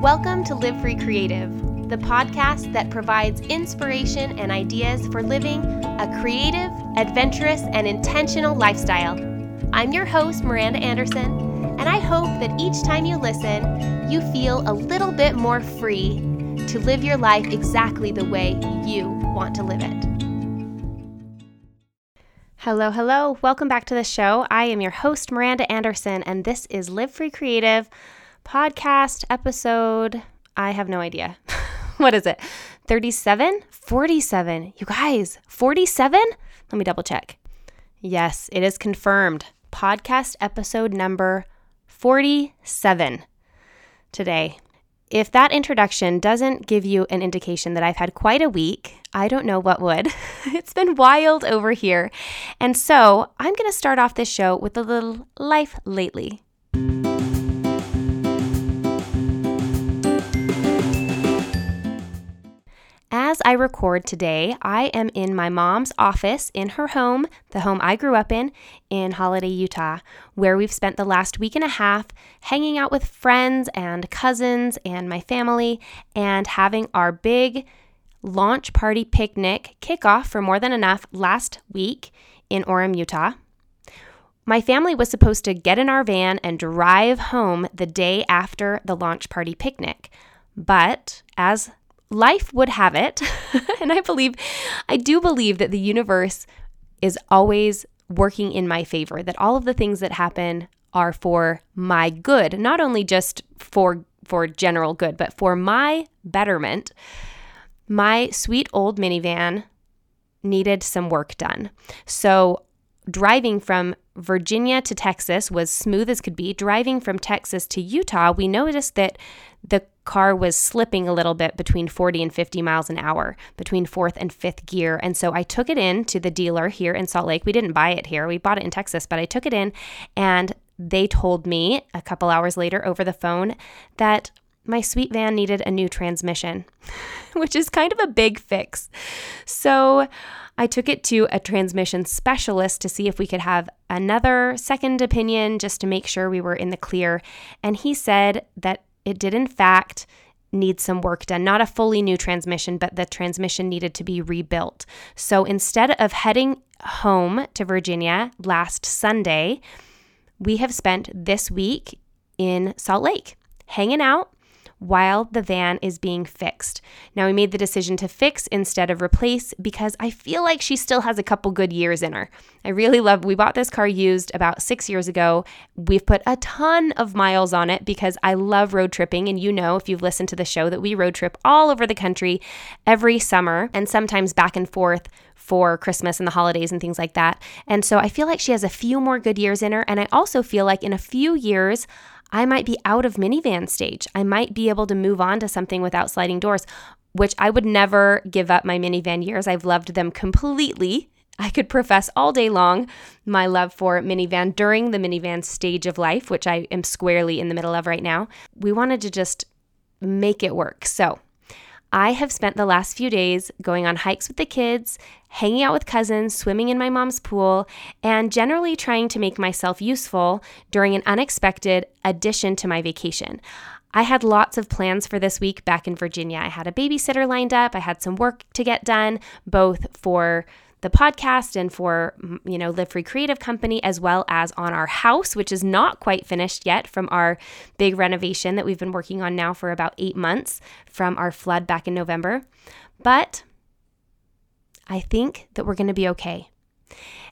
Welcome to Live Free Creative, the podcast that provides inspiration and ideas for living a creative, adventurous, and intentional lifestyle. I'm your host, Miranda Anderson, and I hope that each time you listen, you feel a little bit more free to live your life exactly the way you want to live it. Hello, hello. Welcome back to the show. I am your host, Miranda Anderson, and this is Live Free Creative podcast episode. I have no idea. what is it? 37? 47. You guys, 47? Let me double check. Yes, it is confirmed. Podcast episode number 47 today. If that introduction doesn't give you an indication that I've had quite a week, I don't know what would. it's been wild over here. And so I'm going to start off this show with a little life lately. As I record today, I am in my mom's office in her home, the home I grew up in, in Holladay, Utah, where we've spent the last week and a half hanging out with friends and cousins and my family and having our big launch party picnic kickoff for More Than Enough last week in Orem, Utah. My family was supposed to get in our van and drive home the day after the launch party picnic. But as life would have it, and I believe, I do believe that the universe is always working in my favor, that all of the things that happen are for my good, not only just for for general good, but for my betterment. My sweet old minivan needed some work done. So driving from Virginia to Texas was smooth as could be. Driving from Texas to Utah, we noticed that the car was slipping a little bit between 40 and 50 miles an hour, between fourth and fifth gear. And so I took it in to the dealer here in Salt Lake. We didn't buy it here, we bought it in Texas, but I took it in and they told me a couple hours later over the phone that my sweet van needed a new transmission, which is kind of a big fix. So I took it to a transmission specialist to see if we could have another second opinion just to make sure we were in the clear. And he said that it did, in fact, need some work done. Not a fully new transmission, but the transmission needed to be rebuilt. So instead of heading home to Virginia last Sunday, we have spent this week in Salt Lake hanging out while the van is being fixed. Now, we made the decision to fix instead of replace because I feel like she still has a couple good years in her. I really love, we bought this car used about six years ago. We've put a ton of miles on it because I love road tripping. And you know, if you've listened to the show, that we road trip all over the country every summer and sometimes back and forth for Christmas and the holidays and things like that. And so I feel like she has a few more good years in her. And I also feel like in a few years, I might be out of minivan stage. I might be able to move on to something without sliding doors, which I would never give up my minivan years. I've loved them completely. I could profess all day long my love for minivan during the minivan stage of life, which I am squarely in the middle of right now. We wanted to just make it work. So, I have spent the last few days going on hikes with the kids, hanging out with cousins, swimming in my mom's pool, and generally trying to make myself useful during an unexpected addition to my vacation. I had lots of plans for this week back in Virginia. I had a babysitter lined up, I had some work to get done, both for the podcast and for, you know, Live Free Creative Company, as well as on our house, which is not quite finished yet from our big renovation that we've been working on now for about eight months from our flood back in November. But I think that we're going to be okay.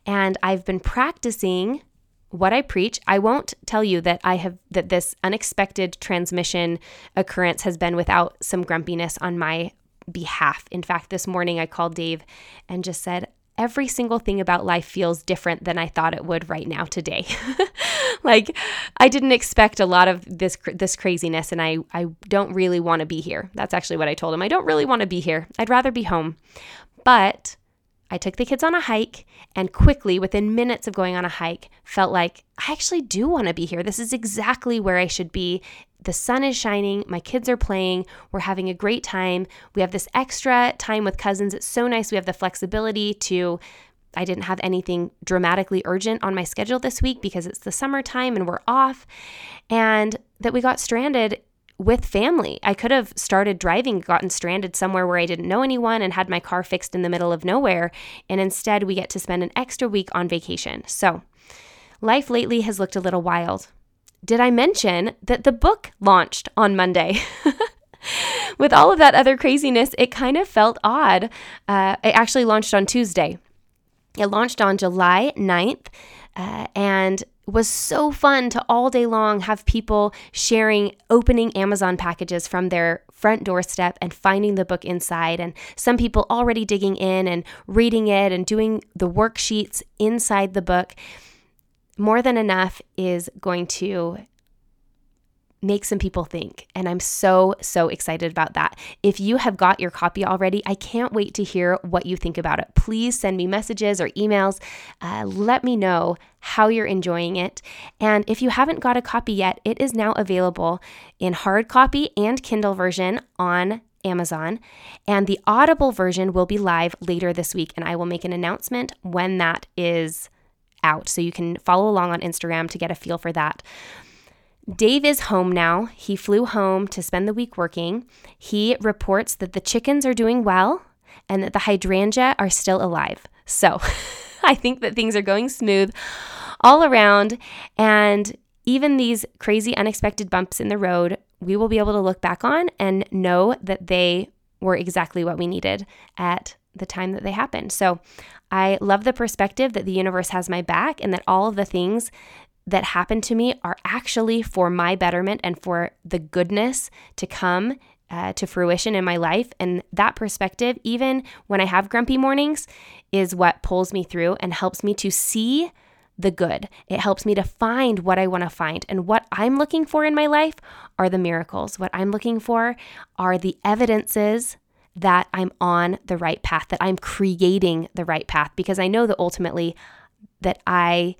And I've been practicing what I preach. I won't tell you that I have that this unexpected transmission occurrence has been without some grumpiness on my behalf. In fact, this morning I called Dave and just said, every single thing about life feels different than I thought it would right now today. like I didn't expect a lot of this this craziness and I I don't really want to be here. That's actually what I told him. I don't really want to be here. I'd rather be home. But I took the kids on a hike and quickly, within minutes of going on a hike, felt like I actually do want to be here. This is exactly where I should be. The sun is shining, my kids are playing, we're having a great time. We have this extra time with cousins. It's so nice. We have the flexibility to. I didn't have anything dramatically urgent on my schedule this week because it's the summertime and we're off. And that we got stranded with family. I could have started driving, gotten stranded somewhere where I didn't know anyone, and had my car fixed in the middle of nowhere. And instead, we get to spend an extra week on vacation. So, life lately has looked a little wild. Did I mention that the book launched on Monday? with all of that other craziness, it kind of felt odd. Uh, it actually launched on Tuesday. It launched on July 9th. Uh, and was so fun to all day long have people sharing opening Amazon packages from their front doorstep and finding the book inside, and some people already digging in and reading it and doing the worksheets inside the book. More than enough is going to make some people think. And I'm so, so excited about that. If you have got your copy already, I can't wait to hear what you think about it. Please send me messages or emails. Uh, let me know how you're enjoying it. And if you haven't got a copy yet, it is now available in hard copy and Kindle version on Amazon. And the Audible version will be live later this week. And I will make an announcement when that is out. So you can follow along on Instagram to get a feel for that. Dave is home now. He flew home to spend the week working. He reports that the chickens are doing well and that the hydrangea are still alive. So I think that things are going smooth all around. And even these crazy, unexpected bumps in the road, we will be able to look back on and know that they were exactly what we needed at the time that they happened. So I love the perspective that the universe has my back and that all of the things that happen to me are actually for my betterment and for the goodness to come uh, to fruition in my life. And that perspective, even when I have grumpy mornings, is what pulls me through and helps me to see the good. It helps me to find what I want to find. And what I'm looking for in my life are the miracles. What I'm looking for are the evidences that I'm on the right path, that I'm creating the right path, because I know that ultimately that I.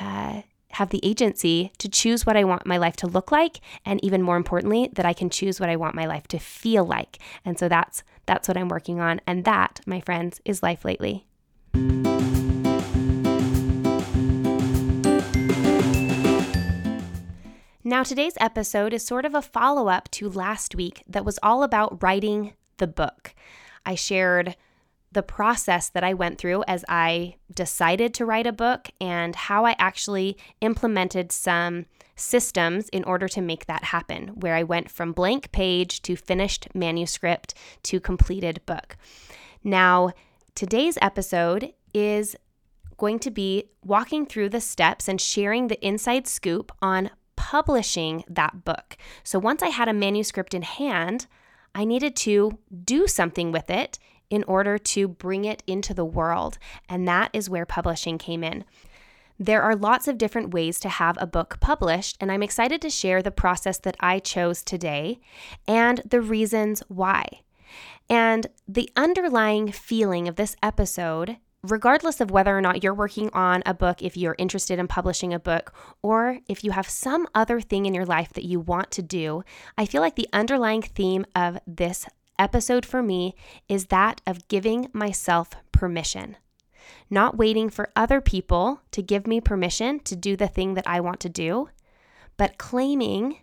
Uh, have the agency to choose what I want my life to look like and even more importantly that I can choose what I want my life to feel like. And so that's that's what I'm working on and that, my friends, is life lately. Now, today's episode is sort of a follow up to last week that was all about writing the book. I shared the process that I went through as I decided to write a book and how I actually implemented some systems in order to make that happen, where I went from blank page to finished manuscript to completed book. Now, today's episode is going to be walking through the steps and sharing the inside scoop on publishing that book. So once I had a manuscript in hand, I needed to do something with it in order to bring it into the world. And that is where publishing came in. There are lots of different ways to have a book published, and I'm excited to share the process that I chose today and the reasons why. And the underlying feeling of this episode, regardless of whether or not you're working on a book, if you're interested in publishing a book, or if you have some other thing in your life that you want to do, I feel like the underlying theme of this episode for me is that of giving myself permission. Not waiting for other people to give me permission to do the thing that I want to do, but claiming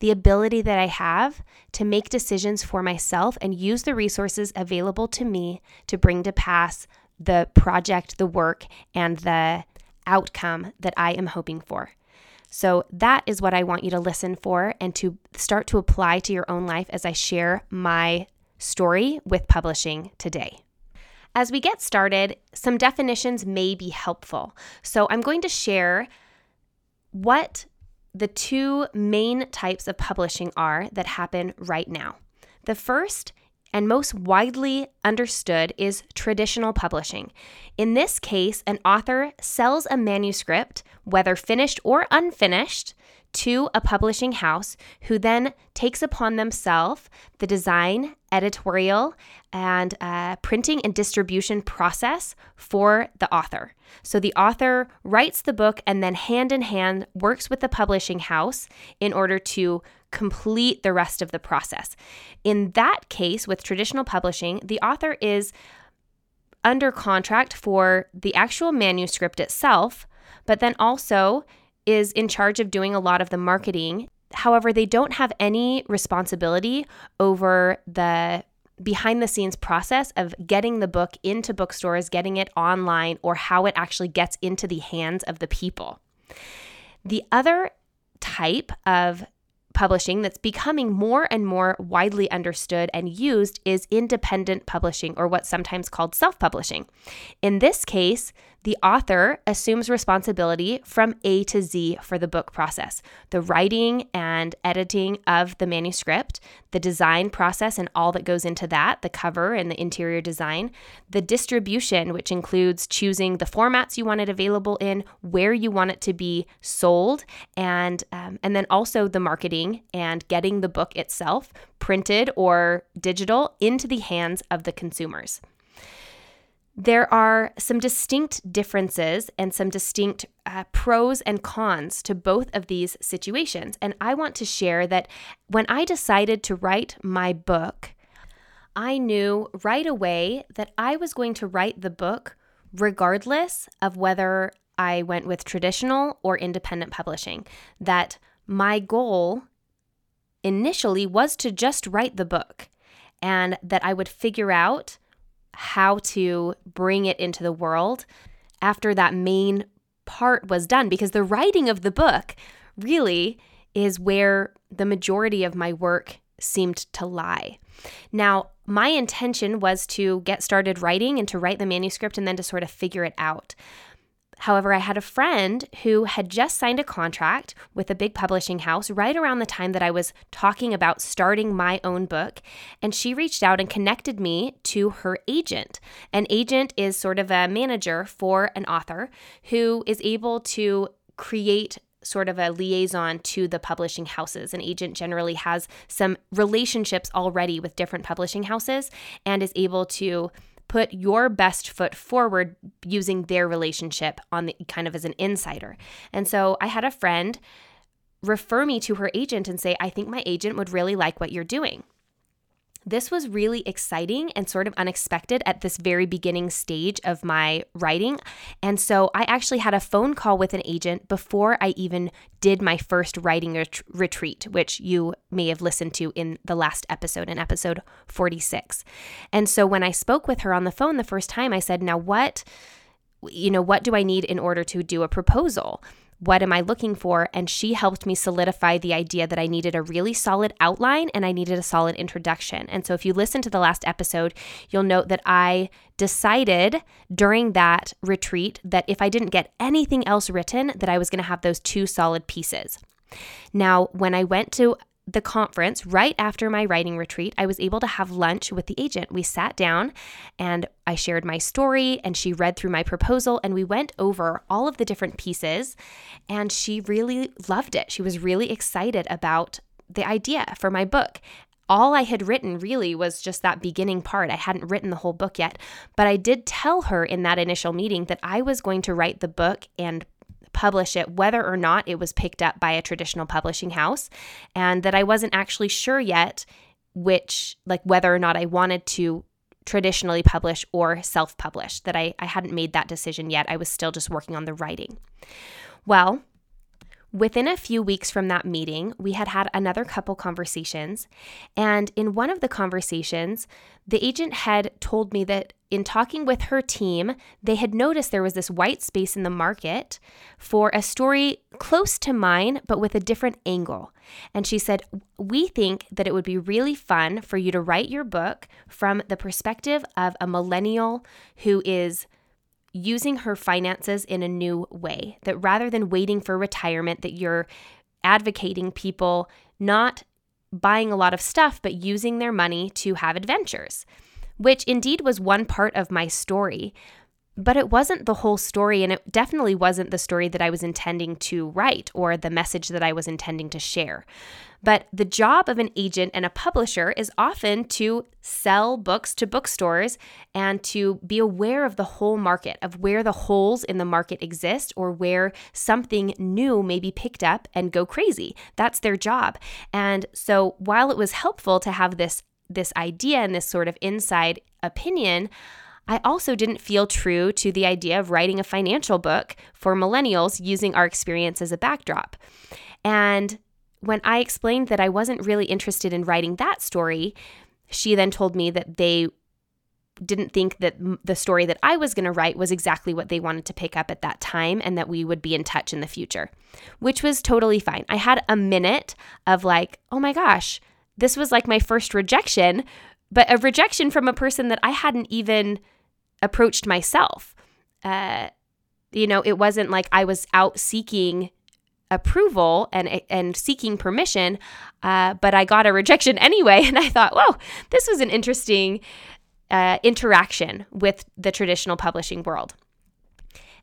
the ability that I have to make decisions for myself and use the resources available to me to bring to pass the project, the work, and the outcome that I am hoping for. So, that is what I want you to listen for and to start to apply to your own life as I share my story with publishing today. As we get started, some definitions may be helpful. So, I'm going to share what the two main types of publishing are that happen right now. The first and most widely understood is traditional publishing. In this case, an author sells a manuscript, whether finished or unfinished, to a publishing house who then takes upon themselves the design, editorial, and uh, printing and distribution process for the author. So the author writes the book and then hand in hand works with the publishing house in order to complete the rest of the process. In that case, with traditional publishing, the author is under contract for the actual manuscript itself, but then also is in charge of doing a lot of the marketing. However, they don't have any responsibility over the behind the scenes process of getting the book into bookstores, getting it online, or how it actually gets into the hands of the people. The other type of publishing that's becoming more and more widely understood and used is independent publishing, or what's sometimes called self publishing. In this case, the author assumes responsibility from A to Z for the book process the writing and editing of the manuscript, the design process and all that goes into that, the cover and the interior design, the distribution, which includes choosing the formats you want it available in, where you want it to be sold, and, um, and then also the marketing and getting the book itself printed or digital into the hands of the consumers. There are some distinct differences and some distinct uh, pros and cons to both of these situations. And I want to share that when I decided to write my book, I knew right away that I was going to write the book regardless of whether I went with traditional or independent publishing. That my goal initially was to just write the book and that I would figure out how to bring it into the world after that main part was done because the writing of the book really is where the majority of my work seemed to lie. Now, my intention was to get started writing and to write the manuscript and then to sort of figure it out. However, I had a friend who had just signed a contract with a big publishing house right around the time that I was talking about starting my own book. And she reached out and connected me to her agent. An agent is sort of a manager for an author who is able to create sort of a liaison to the publishing houses. An agent generally has some relationships already with different publishing houses and is able to put your best foot forward using their relationship on the kind of as an insider. And so I had a friend refer me to her agent and say, I think my agent would really like what you're doing. This was really exciting and sort of unexpected at this very beginning stage of my writing. And so I actually had a phone call with an agent before I even did my first writing ret- retreat, which you may have listened to in the last episode, in episode 46. And so when I spoke with her on the phone the first time, I said, Now, what? You know, what do I need in order to do a proposal? What am I looking for? And she helped me solidify the idea that I needed a really solid outline and I needed a solid introduction. And so if you listen to the last episode, you'll note that I decided during that retreat that if I didn't get anything else written, that I was going to have those two solid pieces. Now, when I went to the conference, right after my writing retreat, I was able to have lunch with the agent. We sat down and I shared my story, and she read through my proposal, and we went over all of the different pieces. And she really loved it. She was really excited about the idea for my book. All I had written really was just that beginning part. I hadn't written the whole book yet, but I did tell her in that initial meeting that I was going to write the book and publish it, whether or not it was picked up by a traditional publishing house, and that I wasn't actually sure yet which, like, whether or not I wanted to traditionally publish or self publish, that I, I hadn't made that decision yet. I was still just working on the writing. Well, Within a few weeks from that meeting, we had had another couple conversations. And in one of the conversations, the agent had told me that in talking with her team, they had noticed there was this white space in the market for a story close to mine, but with a different angle. And she said, We think that it would be really fun for you to write your book from the perspective of a millennial who is using her finances in a new way. That rather than waiting for retirement, that you're advocating people not buying a lot of stuff, but using their money to have adventures, which indeed was one part of my story. But it wasn't the whole story, and it definitely wasn't the story that I was intending to write or the message that I was intending to share. But the job of an agent and a publisher is often to sell books to bookstores and to be aware of the whole market, of where the holes in the market exist or where something new may be picked up and go crazy. That's their job. And so while it was helpful to have this this idea and this sort of inside opinion, I also didn't feel true to the idea of writing a financial book for millennials using our experience as a backdrop. And when I explained that I wasn't really interested in writing that story, she then told me that they didn't think that the story that I was going to write was exactly what they wanted to pick up at that time and that we would be in touch in the future, which was totally fine. I had a minute of like, oh my gosh, this was like my first rejection, but a rejection from a person that I hadn't even approached myself. Uh, you know, it wasn't like I was out seeking approval and and seeking permission, uh, but I got a rejection anyway, and I thought, whoa, this was an interesting uh, interaction with the traditional publishing world.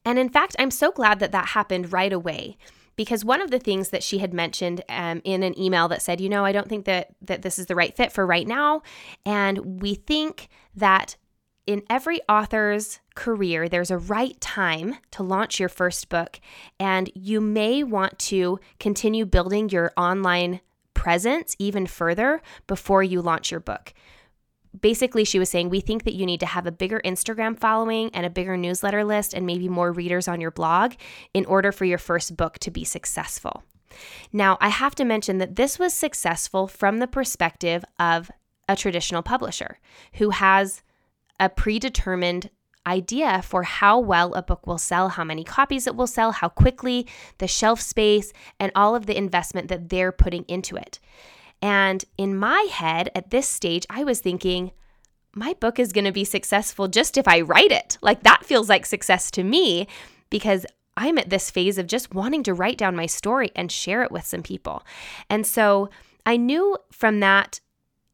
And in fact, I'm so glad that that happened right away because one of the things that she had mentioned um, in an email that said, you know, I don't think that that this is the right fit for right now, and we think that in every author's career, there's a right time to launch your first book, and you may want to continue building your online presence even further before you launch your book. Basically, she was saying, We think that you need to have a bigger Instagram following and a bigger newsletter list and maybe more readers on your blog in order for your first book to be successful. Now, I have to mention that this was successful from the perspective of a traditional publisher who has a predetermined idea for how well a book will sell, how many copies it will sell, how quickly, the shelf space, and all of the investment that they're putting into it. And in my head at this stage, I was thinking, my book is going to be successful just if I write it. Like that feels like success to me because I'm at this phase of just wanting to write down my story and share it with some people. And so I knew from that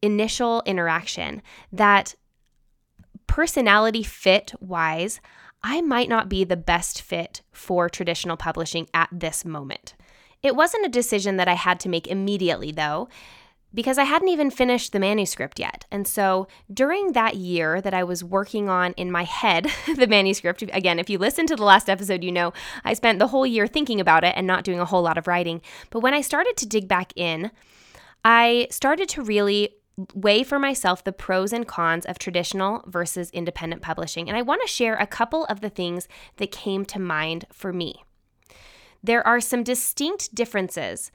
initial interaction that personality fit wise, I might not be the best fit for traditional publishing at this moment. It wasn't a decision that I had to make immediately, though, because I hadn't even finished the manuscript yet. And so during that year that I was working on in my head the manuscript, again, if you listen to the last episode, you know I spent the whole year thinking about it and not doing a whole lot of writing. But when I started to dig back in, I started to really weigh for myself the pros and cons of traditional versus independent publishing. And I want to share a couple of the things that came to mind for me. There are some distinct differences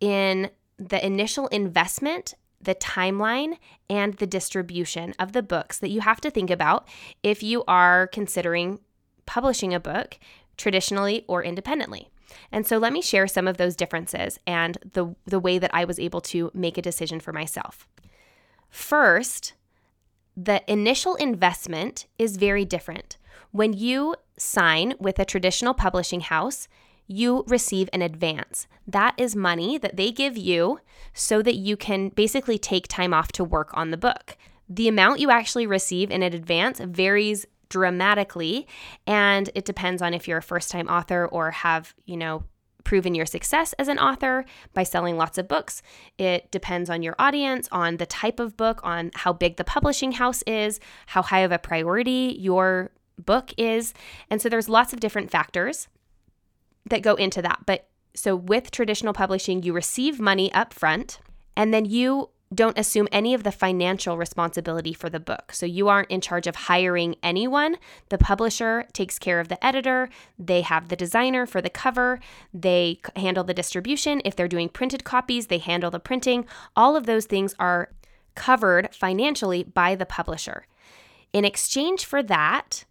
in the initial investment, the timeline, and the distribution of the books that you have to think about if you are considering publishing a book traditionally or independently. And so let me share some of those differences and the, the way that I was able to make a decision for myself. First, the initial investment is very different. When you sign with a traditional publishing house, you receive an advance. That is money that they give you so that you can basically take time off to work on the book. The amount you actually receive in an advance varies dramatically and it depends on if you're a first-time author or have, you know, proven your success as an author by selling lots of books. It depends on your audience, on the type of book, on how big the publishing house is, how high of a priority your book is. And so there's lots of different factors that go into that. But so with traditional publishing, you receive money up front and then you don't assume any of the financial responsibility for the book. So you aren't in charge of hiring anyone. The publisher takes care of the editor, they have the designer for the cover, they handle the distribution. If they're doing printed copies, they handle the printing. All of those things are covered financially by the publisher. In exchange for that,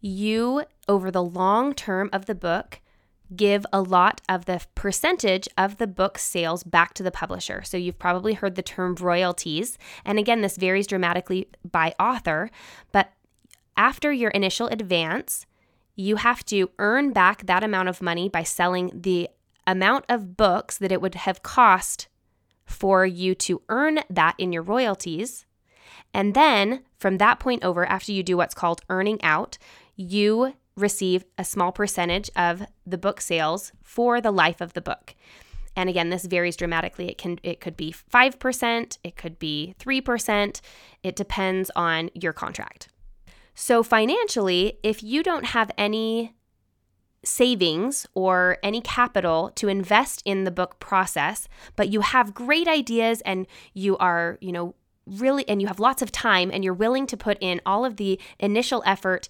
you, over the long term of the book, give a lot of the percentage of the book sales back to the publisher. So you've probably heard the term royalties. And again, this varies dramatically by author, but after your initial advance, you have to earn back that amount of money by selling the amount of books that it would have cost for you to earn that in your royalties. And then from that point over, after you do what's called earning out, you receive a small percentage of the book sales for the life of the book. And again, this varies dramatically. It can it could be 5%, it could be 3%. It depends on your contract. So financially, if you don't have any savings or any capital to invest in the book process, but you have great ideas and you are, you know, really and you have lots of time and you're willing to put in all of the initial effort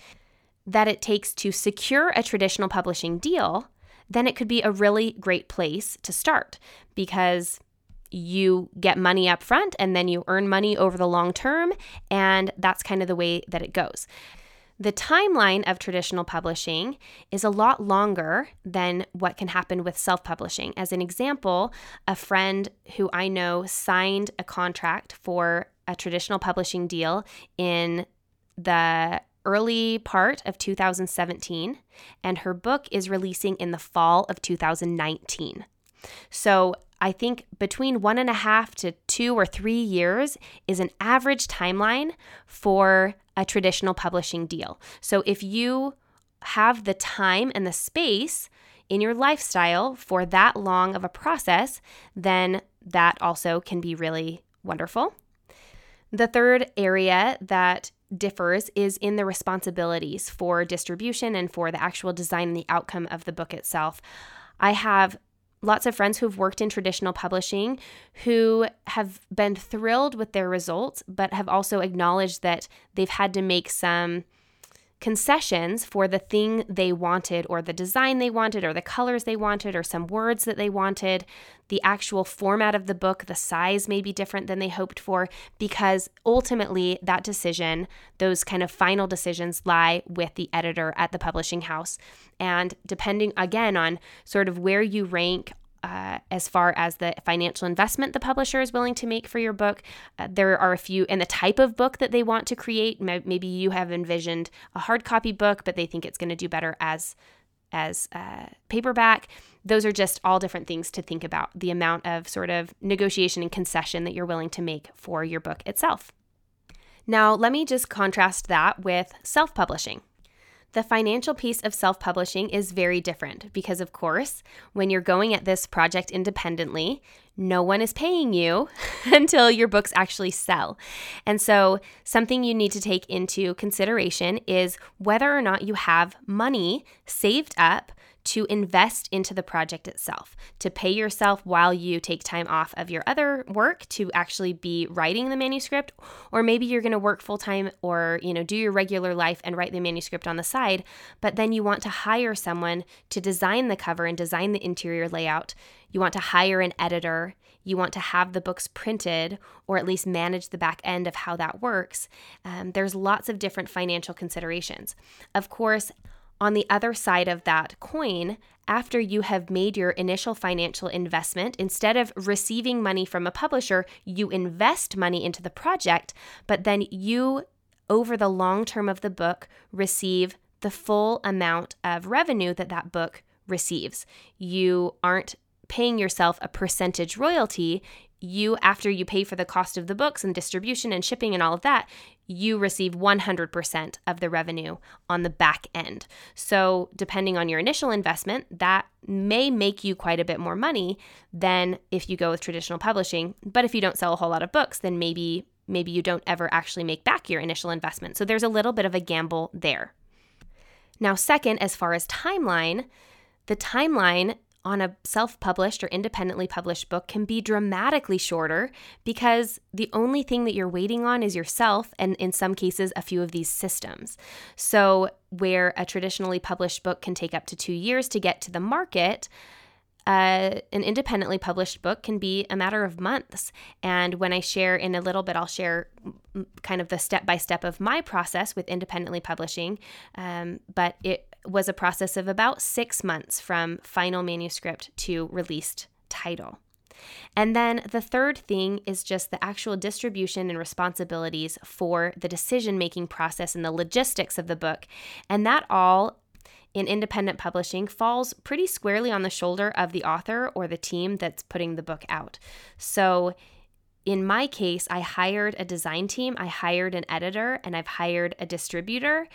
that it takes to secure a traditional publishing deal, then it could be a really great place to start because you get money up front and then you earn money over the long term. And that's kind of the way that it goes. The timeline of traditional publishing is a lot longer than what can happen with self publishing. As an example, a friend who I know signed a contract for a traditional publishing deal in the early part of 2017, and her book is releasing in the fall of 2019. So I think between one and a half to two or three years is an average timeline for a traditional publishing deal. So if you have the time and the space in your lifestyle for that long of a process, then that also can be really wonderful. The third area that differs is in the responsibilities for distribution and for the actual design and the outcome of the book itself. I have lots of friends who've worked in traditional publishing who have been thrilled with their results, but have also acknowledged that they've had to make some concessions for the thing they wanted, or the design they wanted, or the colors they wanted, or some words that they wanted. The actual format of the book, the size may be different than they hoped for, because ultimately that decision, those kind of final decisions, lie with the editor at the publishing house. And depending again on sort of where you rank uh, as far as the financial investment the publisher is willing to make for your book. Uh, there are a few, and the type of book that they want to create. Maybe you have envisioned a hard copy book, but they think it's going to do better as as uh, paperback. Those are just all different things to think about. The amount of sort of negotiation and concession that you're willing to make for your book itself. Now, let me just contrast that with self publishing. The financial piece of self publishing is very different because, of course, when you're going at this project independently, no one is paying you until your books actually sell. And so, something you need to take into consideration is whether or not you have money saved up to invest into the project itself, to pay yourself while you take time off of your other work to actually be writing the manuscript, or maybe you're going to work full time or, you know, do your regular life and write the manuscript on the side, but then you want to hire someone to design the cover and design the interior layout. You want to hire an editor. You want to have the books printed or at least manage the back end of how that works. Um, there's lots of different financial considerations. Of course, on the other side of that coin, after you have made your initial financial investment, instead of receiving money from a publisher, you invest money into the project, but then you, over the long term of the book, receive the full amount of revenue that that book receives. You aren't paying yourself a percentage royalty, you, after you pay for the cost of the books and distribution and shipping and all of that, you receive 100% of the revenue on the back end. So, depending on your initial investment, that may make you quite a bit more money than if you go with traditional publishing. But if you don't sell a whole lot of books, then maybe maybe you don't ever actually make back your initial investment. So there's a little bit of a gamble there. Now, second, as far as timeline, the timeline on a self published or independently published book can be dramatically shorter because the only thing that you're waiting on is yourself, and in some cases, a few of these systems. So, where a traditionally published book can take up to two years to get to the market, uh, an independently published book can be a matter of months. And when I share in a little bit, I'll share kind of the step by step of my process with independently publishing. Um, but it was a process of about six months from final manuscript to released title. And then the third thing is just the actual distribution and responsibilities for the decision making process and the logistics of the book. And that all in independent publishing falls pretty squarely on the shoulder of the author or the team that's putting the book out. So, in my case, I hired a design team, I hired an editor, and I've hired a distributor.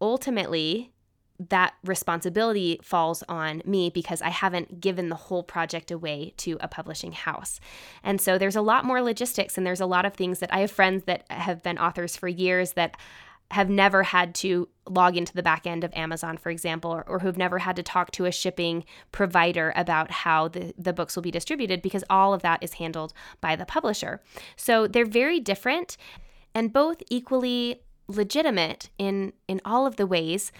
Ultimately, that responsibility falls on me because I haven't given the whole project away to a publishing house. And so there's a lot more logistics and there's a lot of things that I have friends that have been authors for years that have never had to log into the back end of Amazon, for example, or, or, who've never had to talk to a shipping provider about how the, the books will be distributed because all of that is handled by the publisher. So they're very different and both equally legitimate in, in all of the ways,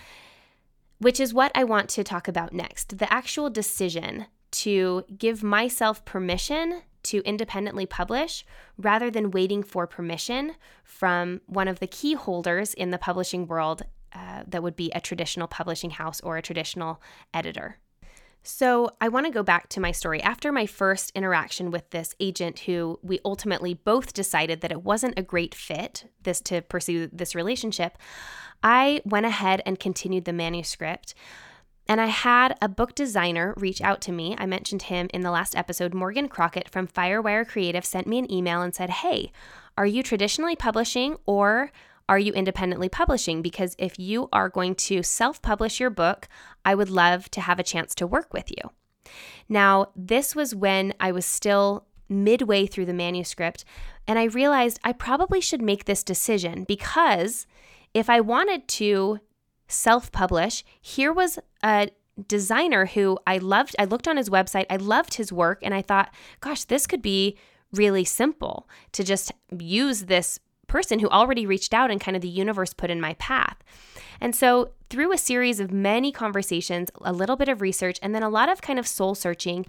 which is what I want to talk about next. The actual decision to give myself permission to independently publish rather than waiting for permission from one of the key holders in the publishing world uh, that would be a traditional publishing house or a traditional editor. So, I want to go back to my story. After my first interaction with this agent, who we ultimately both decided that it wasn't a great fit this to pursue this relationship, I went ahead and continued the manuscript. And I had a book designer reach out to me. I mentioned him in the last episode. Morgan Crockett from Firewire Creative sent me an email and said, Hey, are you traditionally publishing or are you independently publishing? Because if you are going to self publish your book, I would love to have a chance to work with you. Now, this was when I was still midway through the manuscript, and I realized I probably should make this decision because if I wanted to self publish. Here was a designer who I loved. I looked on his website, I loved his work, and I thought, gosh, this could be really simple to just use this person who already reached out and kind of the universe put in my path. And so, through a series of many conversations, a little bit of research, and then a lot of kind of soul searching,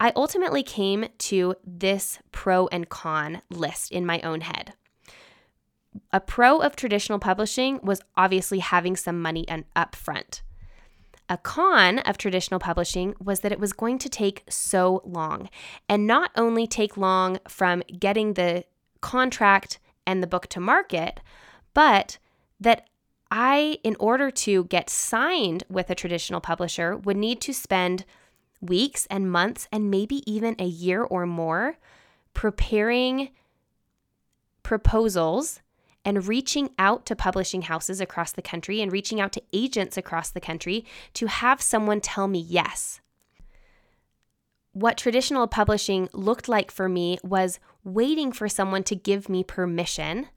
I ultimately came to this pro and con list in my own head a pro of traditional publishing was obviously having some money up front. A con of traditional publishing was that it was going to take so long, and not only take long from getting the contract and the book to market, but that I, in order to get signed with a traditional publisher, would need to spend weeks and months and maybe even a year or more preparing proposals and reaching out to publishing houses across the country and reaching out to agents across the country to have someone tell me yes. What traditional publishing looked like for me was waiting for someone to give me permission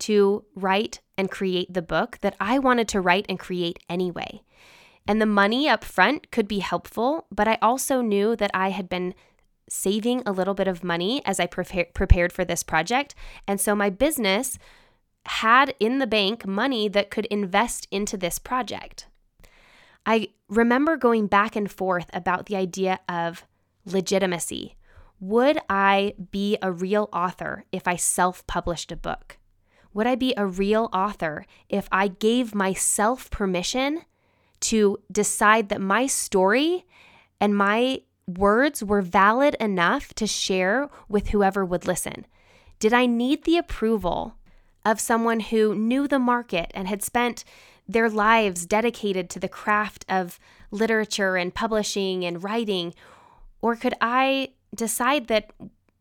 to write and create the book that I wanted to write and create anyway. And the money up front could be helpful, but I also knew that I had been saving a little bit of money as I prepared for this project. And so my business had in the bank money that could invest into this project. I remember going back and forth about the idea of legitimacy. Would I be a real author if I self published a book? Would I be a real author if I gave myself permission to decide that my story and my words were valid enough to share with whoever would listen? Did I need the approval of someone who knew the market and had spent their lives dedicated to the craft of literature and publishing and writing? Or could I decide that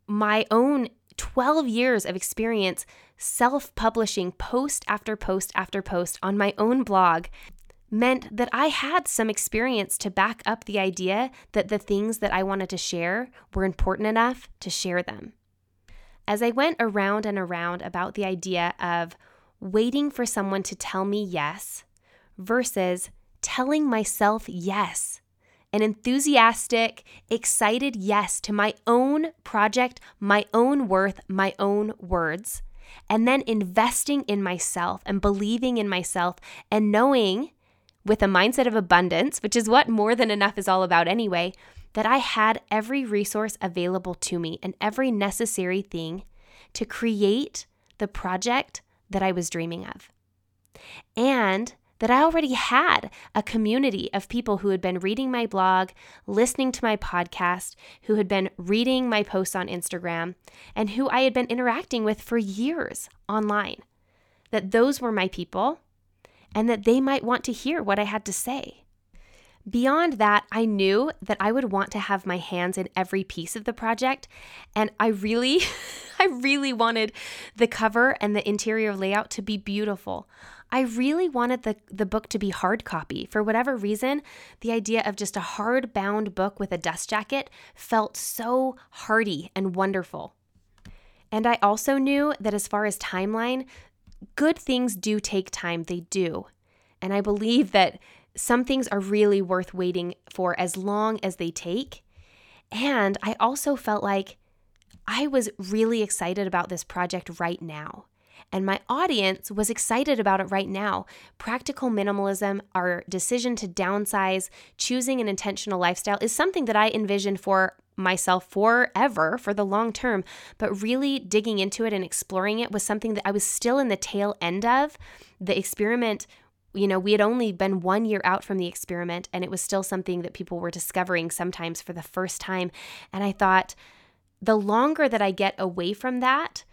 my own 12 years of experience self publishing post after post after post on my own blog meant that I had some experience to back up the idea that the things that I wanted to share were important enough to share them. As I went around and around about the idea of waiting for someone to tell me yes versus telling myself yes an enthusiastic, excited yes to my own project, my own worth, my own words, and then investing in myself and believing in myself and knowing with a mindset of abundance, which is what more than enough is all about anyway, that I had every resource available to me and every necessary thing to create the project that I was dreaming of. And that I already had a community of people who had been reading my blog, listening to my podcast, who had been reading my posts on Instagram, and who I had been interacting with for years online. That those were my people and that they might want to hear what I had to say. Beyond that, I knew that I would want to have my hands in every piece of the project, and I really I really wanted the cover and the interior layout to be beautiful. I really wanted the, the book to be hard copy. For whatever reason, the idea of just a hard bound book with a dust jacket felt so hearty and wonderful. And I also knew that as far as timeline, good things do take time. They do. And I believe that some things are really worth waiting for as long as they take. And I also felt like I was really excited about this project right now. And my audience was excited about it right now. Practical minimalism, our decision to downsize, choosing an intentional lifestyle is something that I envisioned for myself forever for the long term. But really digging into it and exploring it was something that I was still in the tail end of. The experiment you know, we had only been one year out from the experiment, and it was still something that people were discovering sometimes for the first time. And I thought, the longer that I get away from that,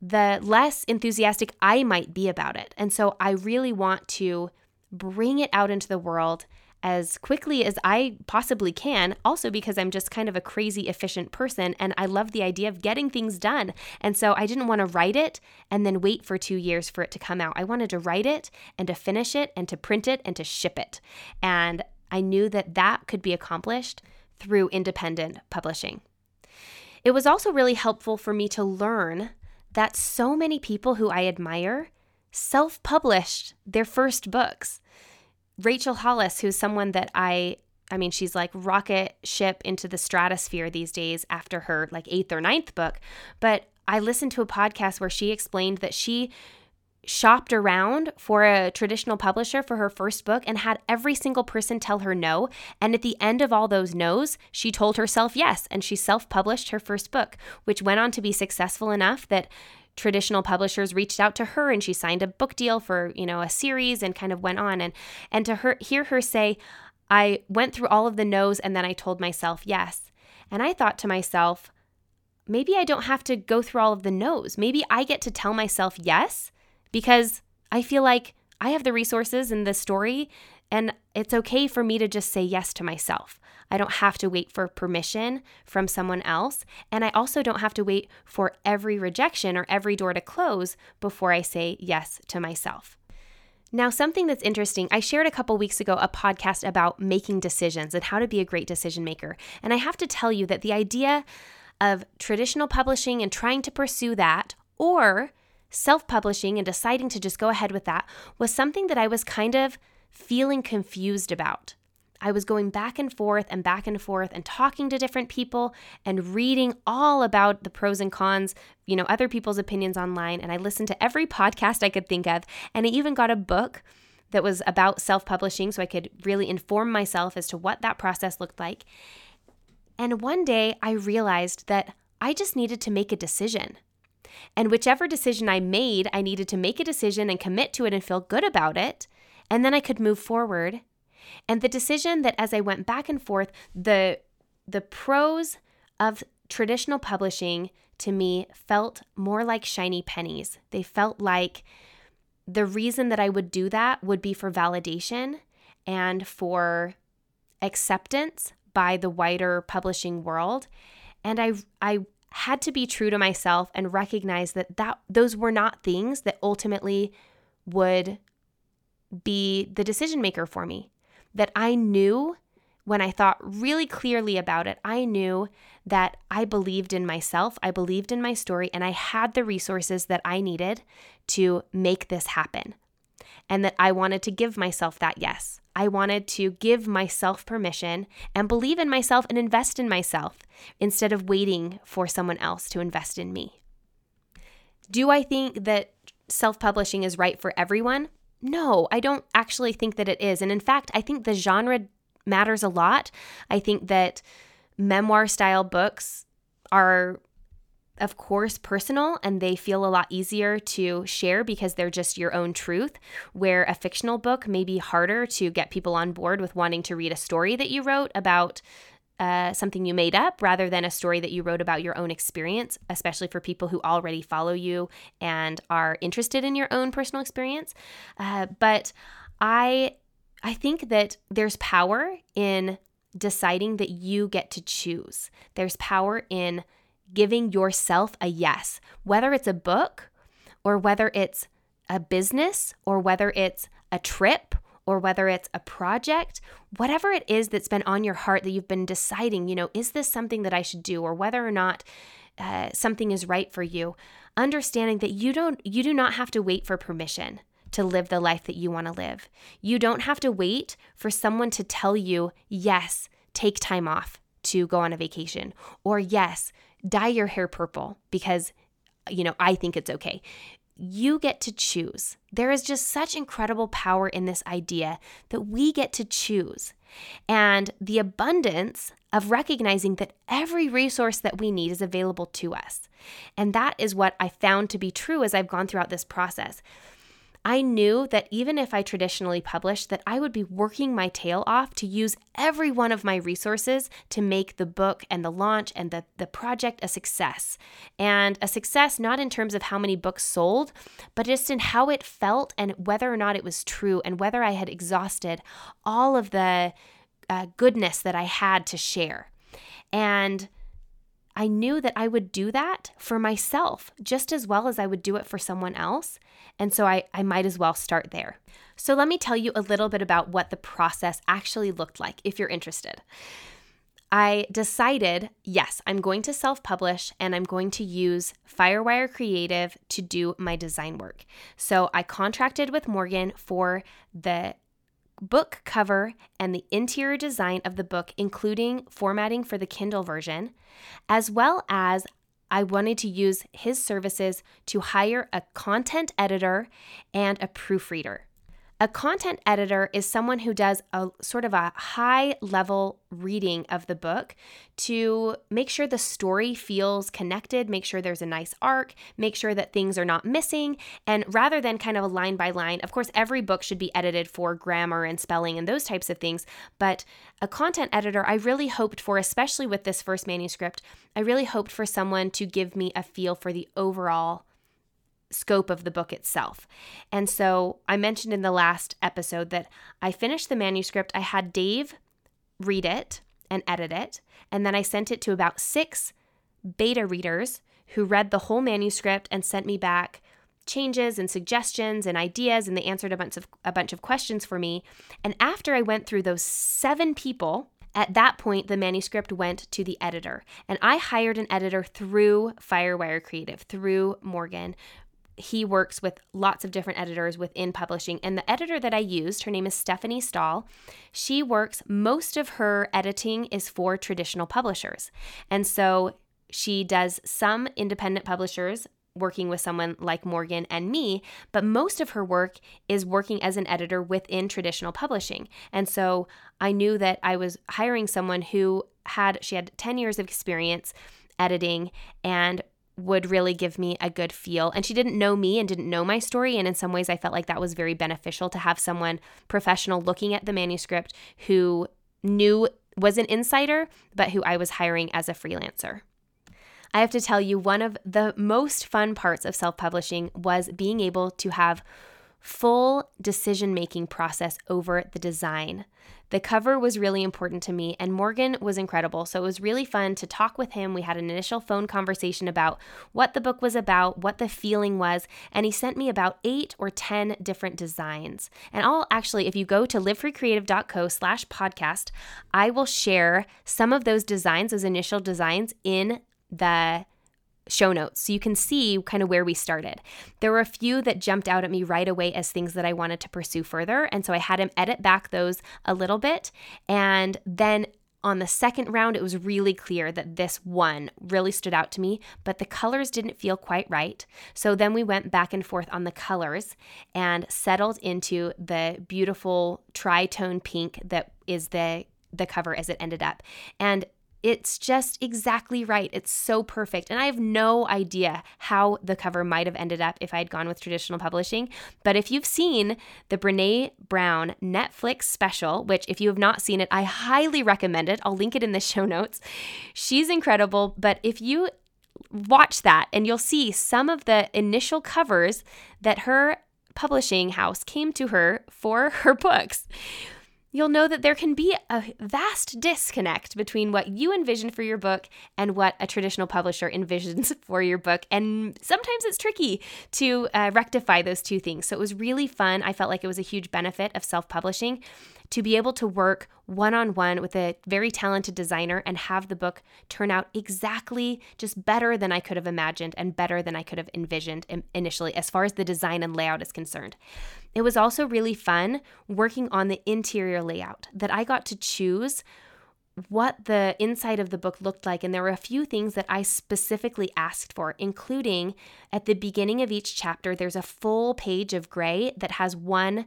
the less enthusiastic I might be about it. And so I really want to bring it out into the world as quickly as I possibly can, also because I'm just kind of a crazy efficient person and I love the idea of getting things done. And so I didn't want to write it and then wait for two years for it to come out. I wanted to write it and to finish it and to print it and to ship it. And I knew that that could be accomplished through independent publishing. It was also really helpful for me to learn that so many people who I admire self published their first books. Rachel Hollis, who's someone that I I mean, she's like rocket ship into the stratosphere these days after her like eighth or ninth book. But I listened to a podcast where she explained that she shopped around for a traditional publisher for her first book and had every single person tell her no. And at the end of all those no's, she told herself yes. And she self published her first book, which went on to be successful enough that traditional publishers reached out to her and she signed a book deal for you know a series and kind of went on and and to her hear her say i went through all of the no's and then i told myself yes and i thought to myself maybe i don't have to go through all of the no's maybe i get to tell myself yes because I feel like I have the resources in this story and it's okay for me to just say yes to myself. I don't have to wait for permission from someone else. And I also don't have to wait for every rejection or every door to close before I say yes to myself. Now, something that's interesting, I shared a couple weeks ago a podcast about making decisions and how to be a great decision maker. And I have to tell you that the idea of traditional publishing and trying to pursue that, or self publishing and deciding to just go ahead with that was something that I was kind of feeling confused about. I was going back and forth and back and forth and talking to different people and reading all about the pros and cons, you know, other people's opinions online. And I listened to every podcast I could think of. And I even got a book that was about self publishing so I could really inform myself as to what that process looked like. And one day I realized that I just needed to make a decision. And whichever decision I made, I needed to make a decision and commit to it and feel good about it. And then I could move forward. And the decision that as I went back and forth, the the pros of traditional publishing to me felt more like shiny pennies. They felt like the reason that I would do that would be for validation and for acceptance by the wider publishing world. And I I had to be true to myself and recognize that, that those were not things that ultimately would be the decision maker for me. That I knew when I thought really clearly about it, I knew that I believed in myself, I believed in my story, and I had the resources that I needed to make this happen. And that I wanted to give myself that yes. I wanted to give myself permission and believe in myself and invest in myself instead of waiting for someone else to invest in me. Do I think that self publishing is right for everyone? No, I don't actually think that it is. And in fact, I think the genre matters a lot. I think that memoir style books are of course, personal and they feel a lot easier to share because they're just your own truth. Where a fictional book may be harder to get people on board with wanting to read a story that you wrote about uh, something you made up rather than a story that you wrote about your own experience, especially for people who already follow you and are interested in your own personal experience. Uh, but I, I think that there's power in deciding that you get to choose. There's power in giving yourself a yes, whether it's a book or whether it's a business or whether it's a trip or whether it's a project, whatever it is that's been on your heart that you've been deciding, you know, is this something that I should do or whether or not uh, something is right for you, understanding that you don't you do not have to wait for permission to live the life that you want to live. You don't have to wait for someone to tell you, "Yes, take time off to go on a vacation," or "Yes, dye your hair purple because, you know, I think it's okay. You get to choose. There is just such incredible power in this idea that we get to choose. And the abundance of recognizing that every resource that we need is available to us. And that is what I found to be true as I've gone throughout this process. I knew that even if I traditionally published that I would be working my tail off to use every one of my resources to make the book and the launch and the, the project a success. And a success not in terms of how many books sold, but just in how it felt and whether or not it was true and whether I had exhausted all of the uh, goodness that I had to share. And I knew that I would do that for myself just as well as I would do it for someone else. And so I, I might as well start there. So let me tell you a little bit about what the process actually looked like if you're interested. I decided, yes, I'm going to self publish and I'm going to use Firewire Creative to do my design work. So I contracted with Morgan for the book cover and the interior design of the book, including formatting for the Kindle version, as well as I wanted to use his services to hire a content editor and a proofreader. A content editor is someone who does a sort of a high level reading of the book to make sure the story feels connected, make sure there's a nice arc, make sure that things are not missing. And rather than kind of a line by line, of course, every book should be edited for grammar and spelling and those types of things. But a content editor, I really hoped for, especially with this first manuscript, I really hoped for someone to give me a feel for the overall scope of the book itself. And so I mentioned in the last episode that I finished the manuscript, I had Dave read it and edit it, and then I sent it to about six beta readers who read the whole manuscript and sent me back changes and suggestions and ideas and they answered a bunch of a bunch of questions for me. And after I went through those 7 people, at that point, the manuscript went to the editor, and I hired an editor through Firewire Creative, through Morgan, he works with lots of different editors within publishing. And the editor that I used, her name is Stephanie Stahl. She works, most of her editing is for traditional publishers. And so she does some independent publishers working with someone like Morgan and me, but most of her work is working as an editor within traditional publishing. And so I knew that I was hiring someone who had, she had 10 years of experience editing and would really give me a good feel. And she didn't know me and didn't know my story. And in some ways, I felt like that was very beneficial to have someone professional looking at the manuscript who knew was an insider, but who I was hiring as a freelancer. I have to tell you, one of the most fun parts of self publishing was being able to have full decision making process over the design. The cover was really important to me, and Morgan was incredible. So it was really fun to talk with him. We had an initial phone conversation about what the book was about, what the feeling was, and he sent me about eight or 10 different designs. And I'll actually, if you go to livefreecreative.co slash podcast, I will share some of those designs, those initial designs in the show notes so you can see kind of where we started. There were a few that jumped out at me right away as things that I wanted to pursue further. And so I had him edit back those a little bit. And then on the second round, it was really clear that this one really stood out to me, but the colors didn't feel quite right. So then we went back and forth on the colors and settled into the beautiful tritone pink that is the the cover as it ended up. And it's just exactly right. It's so perfect. And I have no idea how the cover might have ended up if I had gone with traditional publishing. But if you've seen the Brene Brown Netflix special, which if you have not seen it, I highly recommend it. I'll link it in the show notes. She's incredible. But if you watch that and you'll see some of the initial covers that her publishing house came to her for her books you'll know that there can be a vast disconnect between what you envision for your book and what a traditional publisher envisions for your book. And sometimes it's tricky to uh, rectify those two things. So it was really fun. I felt like it was a huge benefit of self publishing to be able to work one on one with a very talented designer and have the book turn out exactly just better than I could have imagined and better than I could have envisioned initially, as far as the design and layout is concerned. It was also really fun working on the interior layout that I got to choose what the inside of the book looked like. And there were a few things that I specifically asked for, including at the beginning of each chapter, there's a full page of gray that has one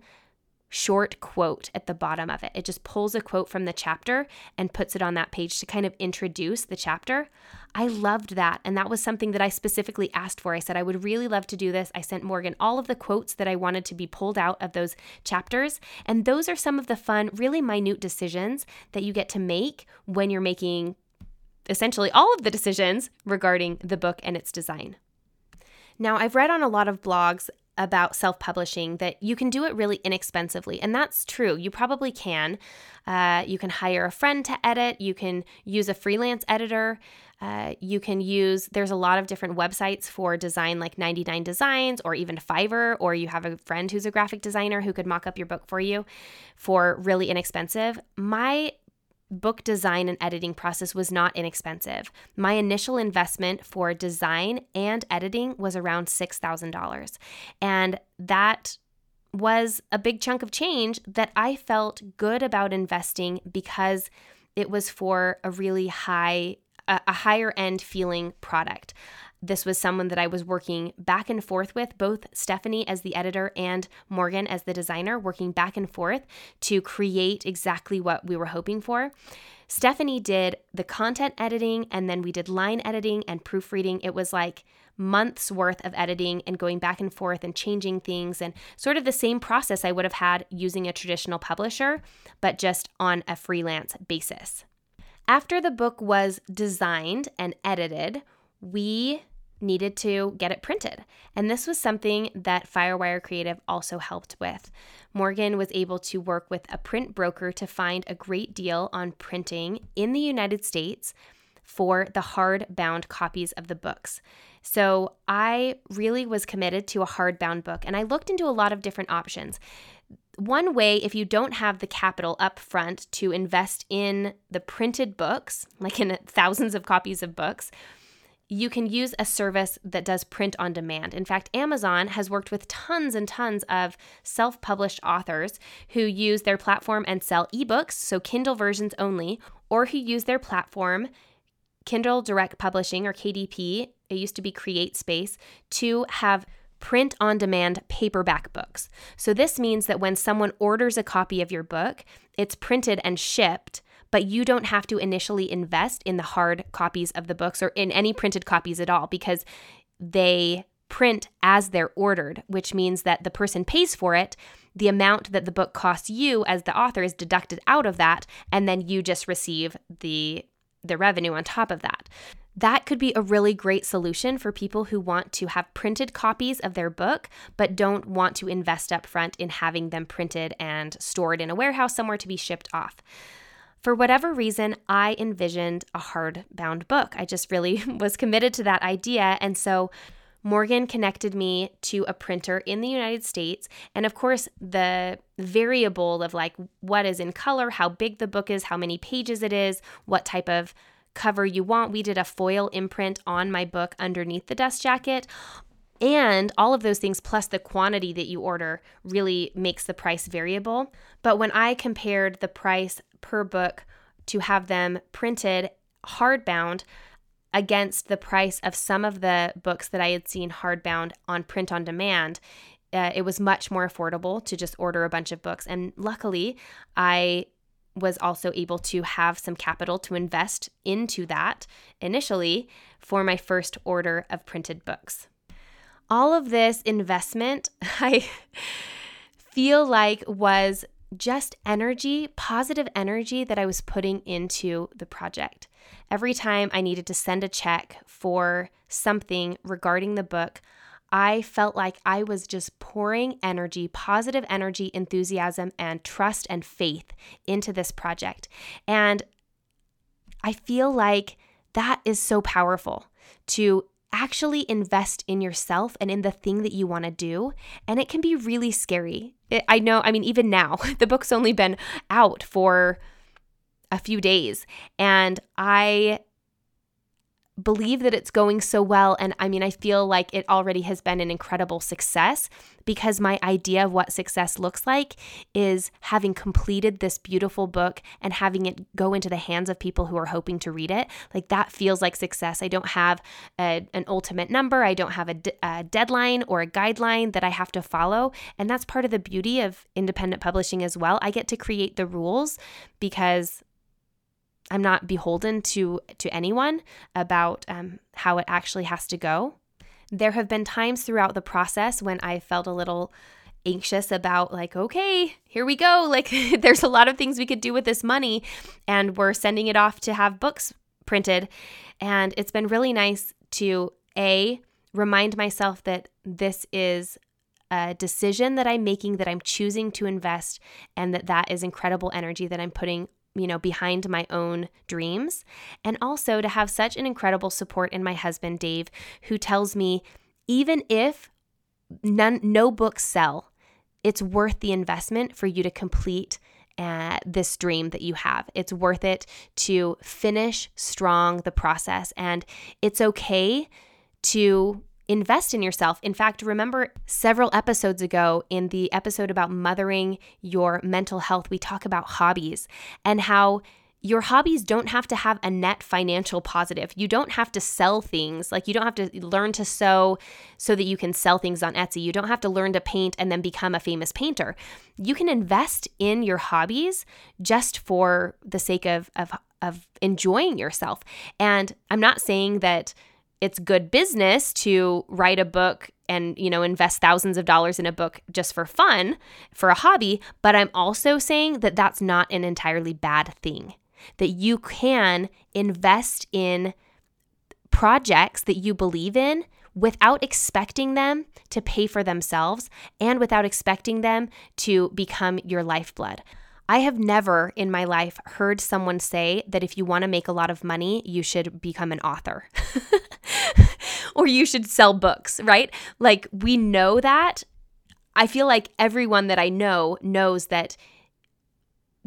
short quote at the bottom of it. It just pulls a quote from the chapter and puts it on that page to kind of introduce the chapter. I loved that. And that was something that I specifically asked for. I said, I would really love to do this. I sent Morgan all of the quotes that I wanted to be pulled out of those chapters. And those are some of the fun, really minute decisions that you get to make when you're making essentially all of the decisions regarding the book and its design. Now, I've read on a lot of blogs about self publishing that you can do it really inexpensively. And that's true. You probably can. Uh, you can hire a friend to edit, you can use a freelance editor. Uh, you can use, there's a lot of different websites for design, like 99 Designs or even Fiverr, or you have a friend who's a graphic designer who could mock up your book for you for really inexpensive. My book design and editing process was not inexpensive. My initial investment for design and editing was around $6,000. And that was a big chunk of change that I felt good about investing because it was for a really high a, higher end feeling product. This was someone that I was working back and forth with, both Stephanie as the editor and Morgan as the designer, working back and forth to create exactly what we were hoping for. Stephanie did the content editing and then we did line editing and proofreading. It was like months worth of editing and going back and forth and changing things and sort of the same process I would have had using a traditional publisher, but just on a freelance basis. After the book was designed and edited, we needed to get it printed. And this was something that Firewire Creative also helped with. Morgan was able to work with a print broker to find a great deal on printing in the United States for the hard-bound copies of the books. So I really was committed to a hardbound book and I looked into a lot of different options. One way, if you don't have the capital up front to invest in the printed books, like in thousands of copies of books, you can use a service that does print on demand. In fact, Amazon has worked with tons and tons of self published authors who use their platform and sell ebooks, so Kindle versions only, or who use their platform, Kindle Direct Publishing or KDP, it used to be CreateSpace, to have print on demand paperback books. So this means that when someone orders a copy of your book, it's printed and shipped but you don't have to initially invest in the hard copies of the books or in any printed copies at all because they print as they're ordered, which means that the person pays for it. The amount that the book costs you as the author is deducted out of that, and then you just receive the the revenue on top of that. That could be a really great solution for people who want to have printed copies of their book, but don't want to invest up front in having them printed and stored in a warehouse somewhere to be shipped off. For whatever reason, I envisioned a hardbound book. I just really was committed to that idea. And so Morgan connected me to a printer in the United States. And of course, the variable of like what is in color, how big the book is, how many pages it is, what type of cover you want. We did a foil imprint on my book underneath the dust jacket. And all of those things, plus the quantity that you order, really makes the price variable. But when I compared the price per book to have them printed hardbound against the price of some of the books that I had seen hardbound on print on demand, uh, it was much more affordable to just order a bunch of books. And luckily, I was also able to have some capital to invest into that initially for my first order of printed books. All of this investment, I feel like was just energy, positive energy that I was putting into the project. Every time I needed to send a check for something regarding the book, I felt like I was just pouring energy, positive energy, enthusiasm, and trust and faith into this project. And I feel like that is so powerful to actually invest in yourself and in the thing that you want to do. And it can be really scary. It, I know, I mean, even now, the book's only been out for a few days. And I believe that it's going so well. And I mean, I feel like it already has been an incredible success because my idea of what success looks like is having completed this beautiful book and having it go into the hands of people who are hoping to read it. Like that feels like success. I don't have a, an ultimate number, I don't have a, d- a deadline or a guideline that I have to follow. And that's part of the beauty of independent publishing as well. I get to create the rules because I'm not beholden to to anyone about um, how it actually has to go. There have been times throughout the process when I felt a little anxious about like okay here we go like there's a lot of things we could do with this money and we're sending it off to have books printed and it's been really nice to a remind myself that this is a decision that I'm making that I'm choosing to invest and that that is incredible energy that I'm putting you know, behind my own dreams. And also to have such an incredible support in my husband, Dave, who tells me even if none, no books sell, it's worth the investment for you to complete uh, this dream that you have. It's worth it to finish strong the process. And it's okay to invest in yourself. In fact, remember several episodes ago in the episode about mothering your mental health, we talk about hobbies and how your hobbies don't have to have a net financial positive. You don't have to sell things. Like you don't have to learn to sew so that you can sell things on Etsy. You don't have to learn to paint and then become a famous painter. You can invest in your hobbies just for the sake of of of enjoying yourself. And I'm not saying that it's good business to write a book and you know invest thousands of dollars in a book just for fun for a hobby but i'm also saying that that's not an entirely bad thing that you can invest in projects that you believe in without expecting them to pay for themselves and without expecting them to become your lifeblood. I have never in my life heard someone say that if you want to make a lot of money, you should become an author or you should sell books, right? Like we know that. I feel like everyone that I know knows that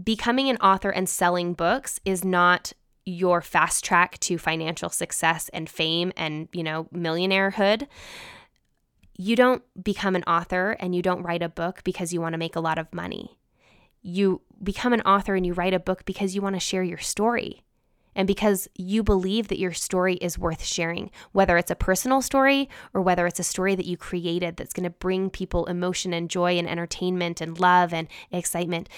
becoming an author and selling books is not your fast track to financial success and fame and, you know, millionairehood. You don't become an author and you don't write a book because you want to make a lot of money you become an author and you write a book because you want to share your story and because you believe that your story is worth sharing, whether it's a personal story or whether it's a story that you created that's going to bring people emotion and joy and entertainment and love and excitement.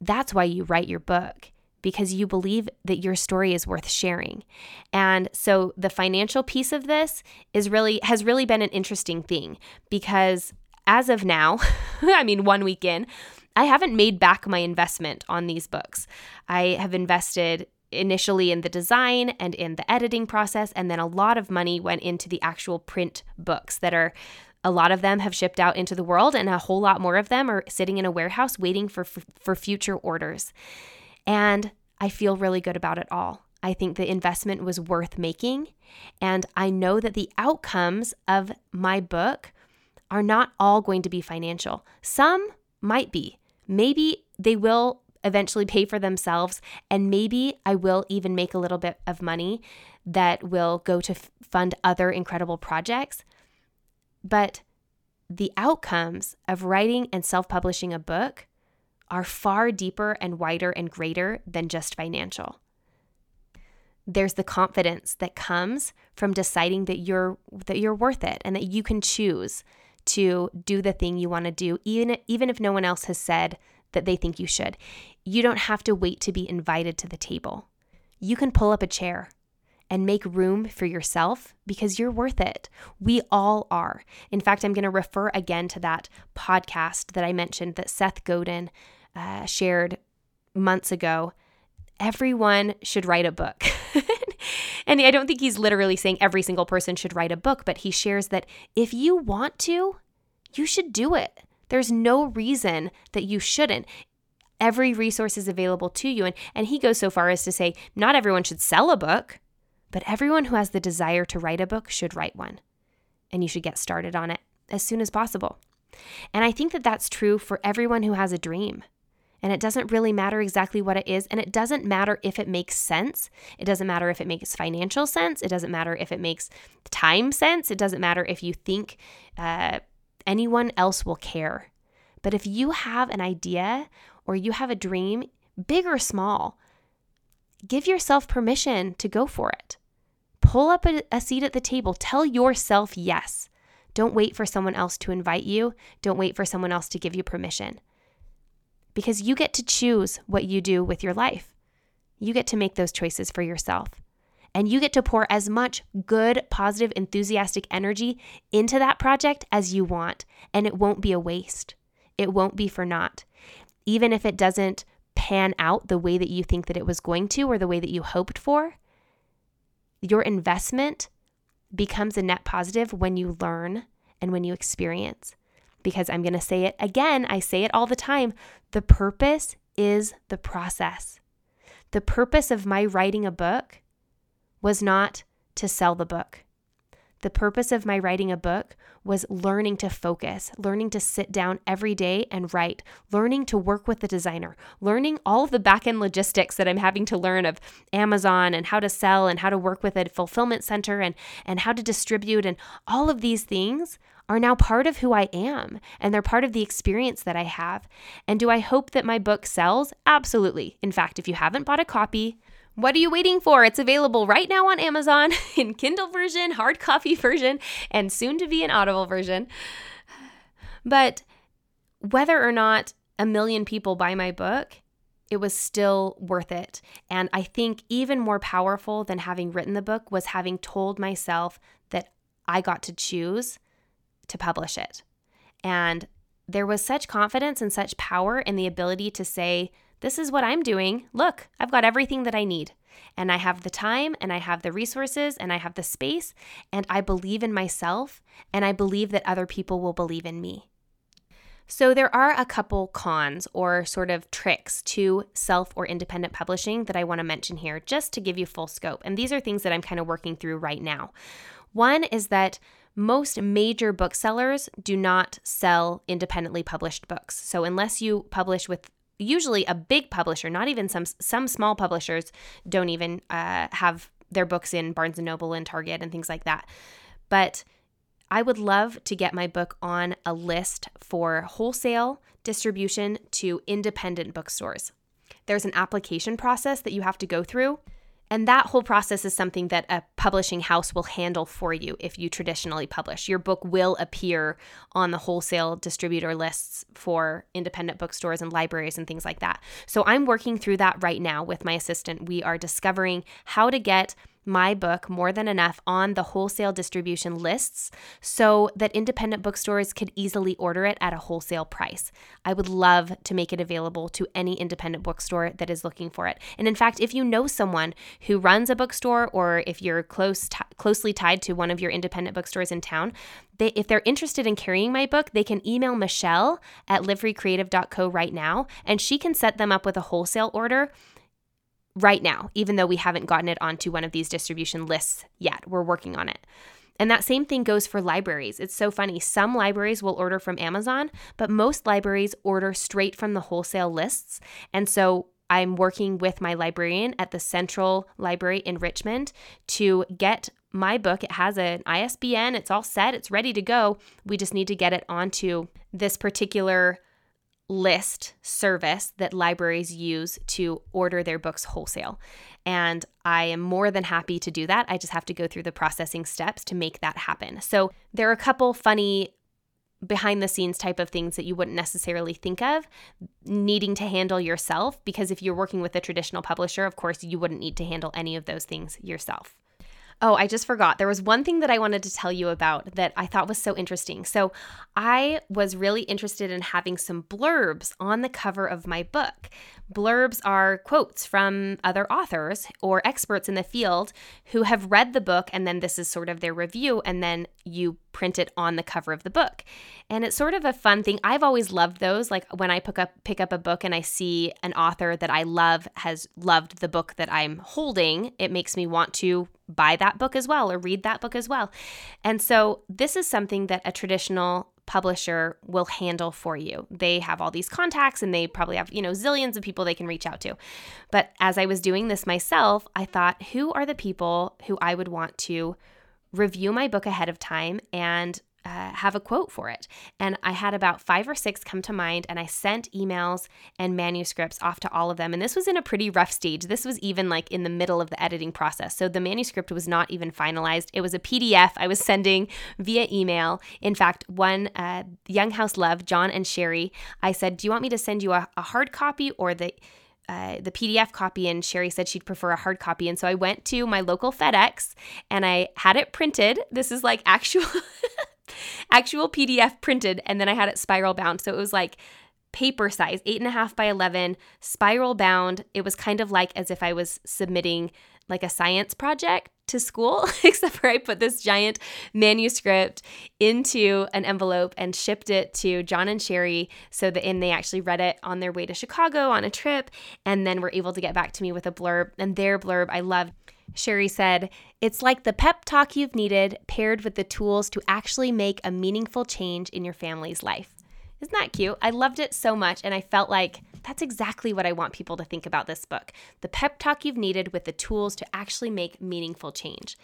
That's why you write your book because you believe that your story is worth sharing. And so the financial piece of this is really has really been an interesting thing because as of now, I mean one week in, I haven't made back my investment on these books. I have invested initially in the design and in the editing process, and then a lot of money went into the actual print books that are. A lot of them have shipped out into the world, and a whole lot more of them are sitting in a warehouse waiting for, for, for future orders. And I feel really good about it all. I think the investment was worth making. And I know that the outcomes of my book are not all going to be financial. Some might be. Maybe they will eventually pay for themselves. And maybe I will even make a little bit of money that will go to f- fund other incredible projects. But the outcomes of writing and self publishing a book are far deeper and wider and greater than just financial. There's the confidence that comes from deciding that you're that you're worth it and that you can choose to do the thing you want to do even even if no one else has said that they think you should. You don't have to wait to be invited to the table. You can pull up a chair and make room for yourself because you're worth it. We all are. In fact, I'm going to refer again to that podcast that I mentioned that Seth Godin uh, shared months ago. Everyone should write a book. and I don't think he's literally saying every single person should write a book, but he shares that if you want to, you should do it. There's no reason that you shouldn't. Every resource is available to you. And, and he goes so far as to say, not everyone should sell a book, but everyone who has the desire to write a book should write one. And you should get started on it as soon as possible. And I think that that's true for everyone who has a dream. And it doesn't really matter exactly what it is. And it doesn't matter if it makes sense. It doesn't matter if it makes financial sense. It doesn't matter if it makes time sense. It doesn't matter if you think uh, anyone else will care. But if you have an idea or you have a dream, big or small, give yourself permission to go for it. Pull up a, a, seat at the table. Tell yourself yes. Don't wait for someone else to invite you. Don't wait for someone else to give you permission because you get to choose what you do with your life. You get to make those choices for yourself. And you get to pour as much good, positive, enthusiastic energy into that project as you want. And it won't be a waste. It won't be for naught. Even if it doesn't pan out the way that you think that it was going to or the way that you hoped for, your investment becomes a net positive when you learn and when you experience because I'm going to say it again. I say it all the time. The purpose is the process. The purpose of my writing a book was not to sell the book. The purpose of my writing a book was learning to focus, learning to sit down every day and write, learning to work with the designer, learning all of the back end logistics that I'm having to learn of Amazon and how to sell and how to work with a fulfillment center and, and how to distribute. And all of these things are now part of who I am and they're part of the experience that I have. And do I hope that my book sells? Absolutely. In fact, if you haven't bought a copy, what are you waiting for? It's available right now on Amazon in Kindle version, hard copy version, and soon to be an Audible version. But whether or not a million people buy my book, it was still worth it. And I think even more powerful than having written the book was having told myself that I got to choose to publish it. And there was such confidence and such power in the ability to say, This is what I'm doing. Look, I've got everything that I need. And I have the time, and I have the resources, and I have the space, and I believe in myself, and I believe that other people will believe in me. So, there are a couple cons or sort of tricks to self or independent publishing that I want to mention here just to give you full scope. And these are things that I'm kind of working through right now. One is that most major booksellers do not sell independently published books. So unless you publish with usually a big publisher, not even some some small publishers don't even uh, have their books in Barnes and Noble and Target and things like that. But I would love to get my book on a list for wholesale distribution to independent bookstores. There's an application process that you have to go through and that whole process is something that a publishing house will handle for you if you traditionally publish. Your book will appear on the wholesale distributor lists for independent bookstores and libraries and things like that. So I'm working through that right now with my assistant. We are discovering how to get my book, More Than Enough, on the wholesale distribution lists so that independent bookstores could easily order it at a wholesale price. I would love to make it available to any independent bookstore that is looking for it. And in fact, if you know someone who runs a bookstore or if you're close t- closely tied to one of your independent bookstores in town, they, if they're interested in carrying my book, they can email Michelle at livefreecreative.co right now and she can set them up with a wholesale order right now, even though we haven't gotten it onto one of these distribution lists yet. We're working on it. And that same thing goes for libraries. It's so funny. Some libraries will order from Amazon, but most libraries order straight from the wholesale lists. And so I'm working with my librarian at the Central Library in Richmond to get my book. It has an ISBN, it's all set, it's ready to go. We just need to get it onto this particular list service that libraries use to order their books wholesale. And I am more than happy to do that. I just have to go through the processing steps to make that happen. So there are a couple funny behind the scenes type of things that you wouldn't necessarily think of needing to handle yourself because if you're working with a traditional publisher, of course, you wouldn't need to handle any of those things yourself. Oh, I just forgot. There was one thing that I wanted to tell you about that I thought was so interesting. So, I was really interested in having some blurbs on the cover of my book. Blurbs are quotes from other authors or experts in the field who have read the book, and then this is sort of their review, and then you print it on the cover of the book. And it's sort of a fun thing. I've always loved those. Like when I pick up pick up a book and I see an author that I love has loved the book that I'm holding, it makes me want to buy that book as well or read that book as well. And so this is something that a traditional publisher will handle for you. They have all these contacts and they probably have, you know, zillions of people they can reach out to. But as I was doing this myself, I thought, who are the people who I would want to review my book ahead of time and uh, have a quote for it. And I had about five or six come to mind, and I sent emails and manuscripts off to all of them. And this was in a pretty rough stage. This was even like in the middle of the editing process. So the manuscript was not even finalized. It was a PDF I was sending via email. In fact, one uh, Young House Love, John and Sherry, I said, Do you want me to send you a, a hard copy or the uh, the PDF copy, and Sherry said she'd prefer a hard copy. And so I went to my local FedEx and I had it printed. This is like actual. actual PDF printed, and then I had it spiral bound. So it was like paper size, eight and a half by 11, spiral bound. It was kind of like as if I was submitting like a science project to school, except for I put this giant manuscript into an envelope and shipped it to John and Sherry so that and they actually read it on their way to Chicago on a trip and then were able to get back to me with a blurb. And their blurb I loved. Sherry said, It's like the pep talk you've needed paired with the tools to actually make a meaningful change in your family's life. Isn't that cute? I loved it so much, and I felt like that's exactly what I want people to think about this book the pep talk you've needed with the tools to actually make meaningful change.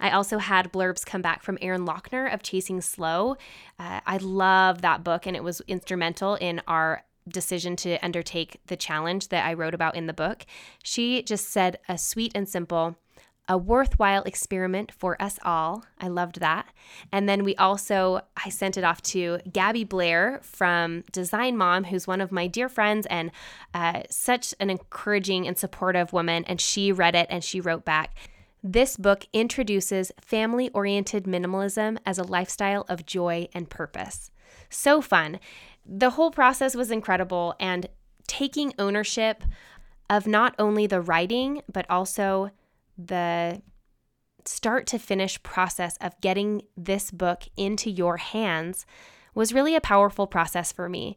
I also had blurbs come back from Erin Loechner of Chasing Slow. Uh, I love that book, and it was instrumental in our decision to undertake the challenge that I wrote about in the book. She just said a sweet and simple, a worthwhile experiment for us all. I loved that. And then we also, I sent it off to Gabby Blair from Design Mom, who's one of my dear friends and uh, such an encouraging and supportive woman. And she read it and she wrote back. This book introduces family oriented minimalism as a lifestyle of joy and purpose. So fun. The whole process was incredible and taking ownership of not only the writing, but also the start to finish process of getting this book into your hands was really a powerful process for me.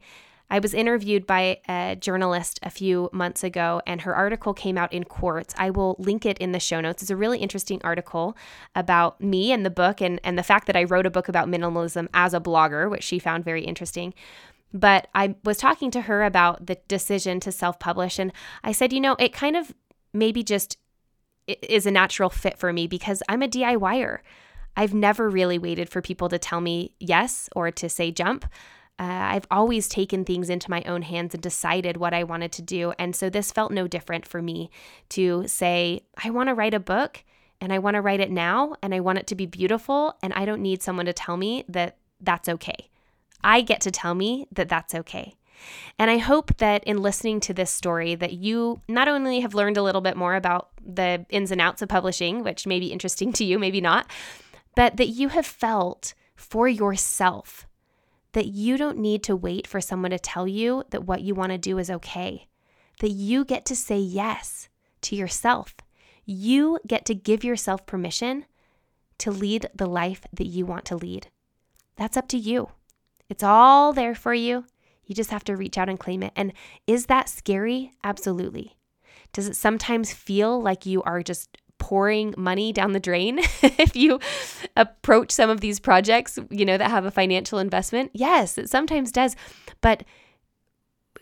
I was interviewed by a journalist a few months ago, and her article came out in Quartz. I will link it in the show notes. It's a really interesting article about me and the book, and, and the fact that I wrote a book about minimalism as a blogger, which she found very interesting. But I was talking to her about the decision to self publish, and I said, you know, it kind of maybe just is a natural fit for me because I'm a DIYer. I've never really waited for people to tell me yes or to say jump. Uh, I've always taken things into my own hands and decided what I wanted to do. And so this felt no different for me to say, I want to write a book and I want to write it now and I want it to be beautiful. And I don't need someone to tell me that that's okay. I get to tell me that that's okay. And I hope that in listening to this story that you not only have learned a little bit more about the ins and outs of publishing, which may be interesting to you, maybe not, but that you have felt for yourself that you don't need to wait for someone to tell you that what you want to do is okay. That you get to say yes to yourself. You get to give yourself permission to lead the life that you want to lead. That's up to you. It's all there for you. You just have to reach out and claim it. And is that scary? Absolutely. Does it sometimes feel like you are just pouring money down the drain if you approach some of these projects, you know, that have a financial investment. Yes, it sometimes does. But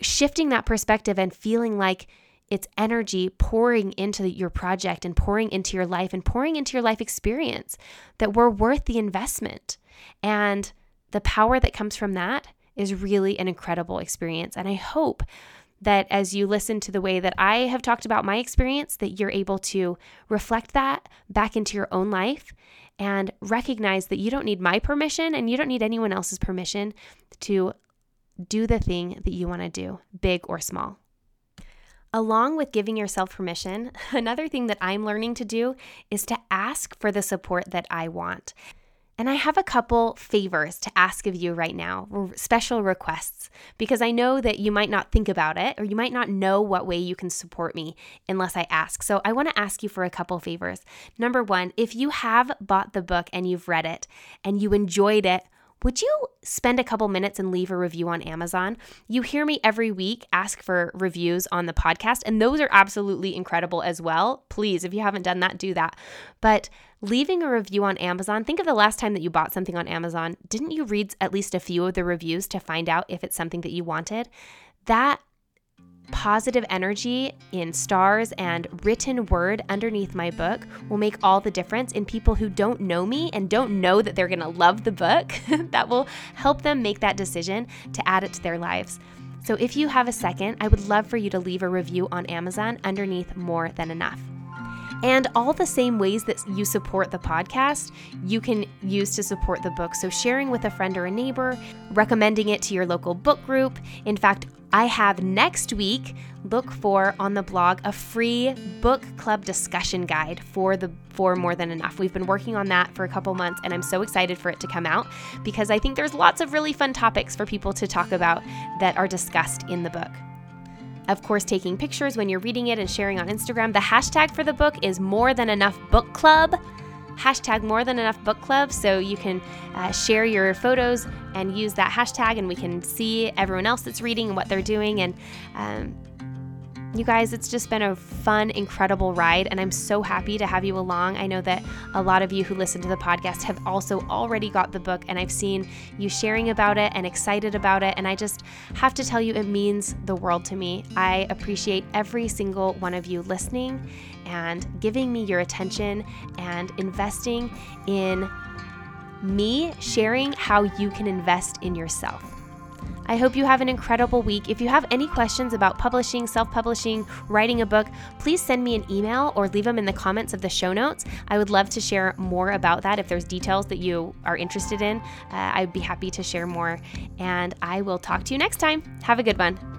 shifting that perspective and feeling like it's energy pouring into your project and pouring into your life and pouring into your life experience that we're worth the investment. And the power that comes from that is really an incredible experience. And I hope that as you listen to the way that I have talked about my experience, that you're able to reflect that back into your own life and recognize that you don't need my permission and you don't need anyone else's permission to do the thing that you want to do, big or small. Along with giving yourself permission, another thing that I'm learning to do is to ask for the support that I want. And I have a couple favors to ask of you right now, special requests, because I know that you might not think about it or you might not know what way you can support me unless I ask. So I want to ask you for a couple favors. Number one, if you have bought the book and you've read it and you enjoyed it, would you spend a couple minutes and leave a review on Amazon? You hear me every week ask for reviews on the podcast, and those are absolutely incredible as well. Please, if you haven't done that, do that. But leaving a review on Amazon, think of the last time that you bought something on Amazon. Didn't you read at least a few of the reviews to find out if it's something that you wanted? That positive energy in stars and written word underneath my book will make all the difference in people who don't know me and don't know that they're going to love the book. that will help them make that decision to add it to their lives. So if you have a second, I would love for you to leave a review on Amazon underneath More Than Enough. And all the same ways that you support the podcast, you can use to support the book. So, sharing with a friend or a neighbor, recommending it to your local book group. In fact, I have next week, look for on the blog a free book club discussion guide for the for more than enough. We've been working on that for a couple months and I'm so excited for it to come out because I think there's lots of really fun topics for people to talk about that are discussed in the book. Of course, taking pictures when you're reading it and sharing on Instagram. The hashtag for the book is more than enough book club hashtag more than enough book club so you can uh, share your photos and use that hashtag and we can see everyone else that's reading and what they're doing and um, you guys, it's just been a fun, incredible ride, and I'm so happy to have you along. I know that a lot of you who listen to the podcast have also already got the book, and I've seen you sharing about it and excited about it. And I just have to tell you, it means the world to me. I appreciate every single one of you listening and giving me your attention and investing in me sharing how you can invest in yourself. I hope you have an incredible week. If you have any questions about publishing, self publishing, writing a book, please send me an email or leave them in the comments of the show notes. I would love to share more about that. If there's details that you are interested in, uh, I'd be happy to share more. And I will talk to you next time. Have a good one.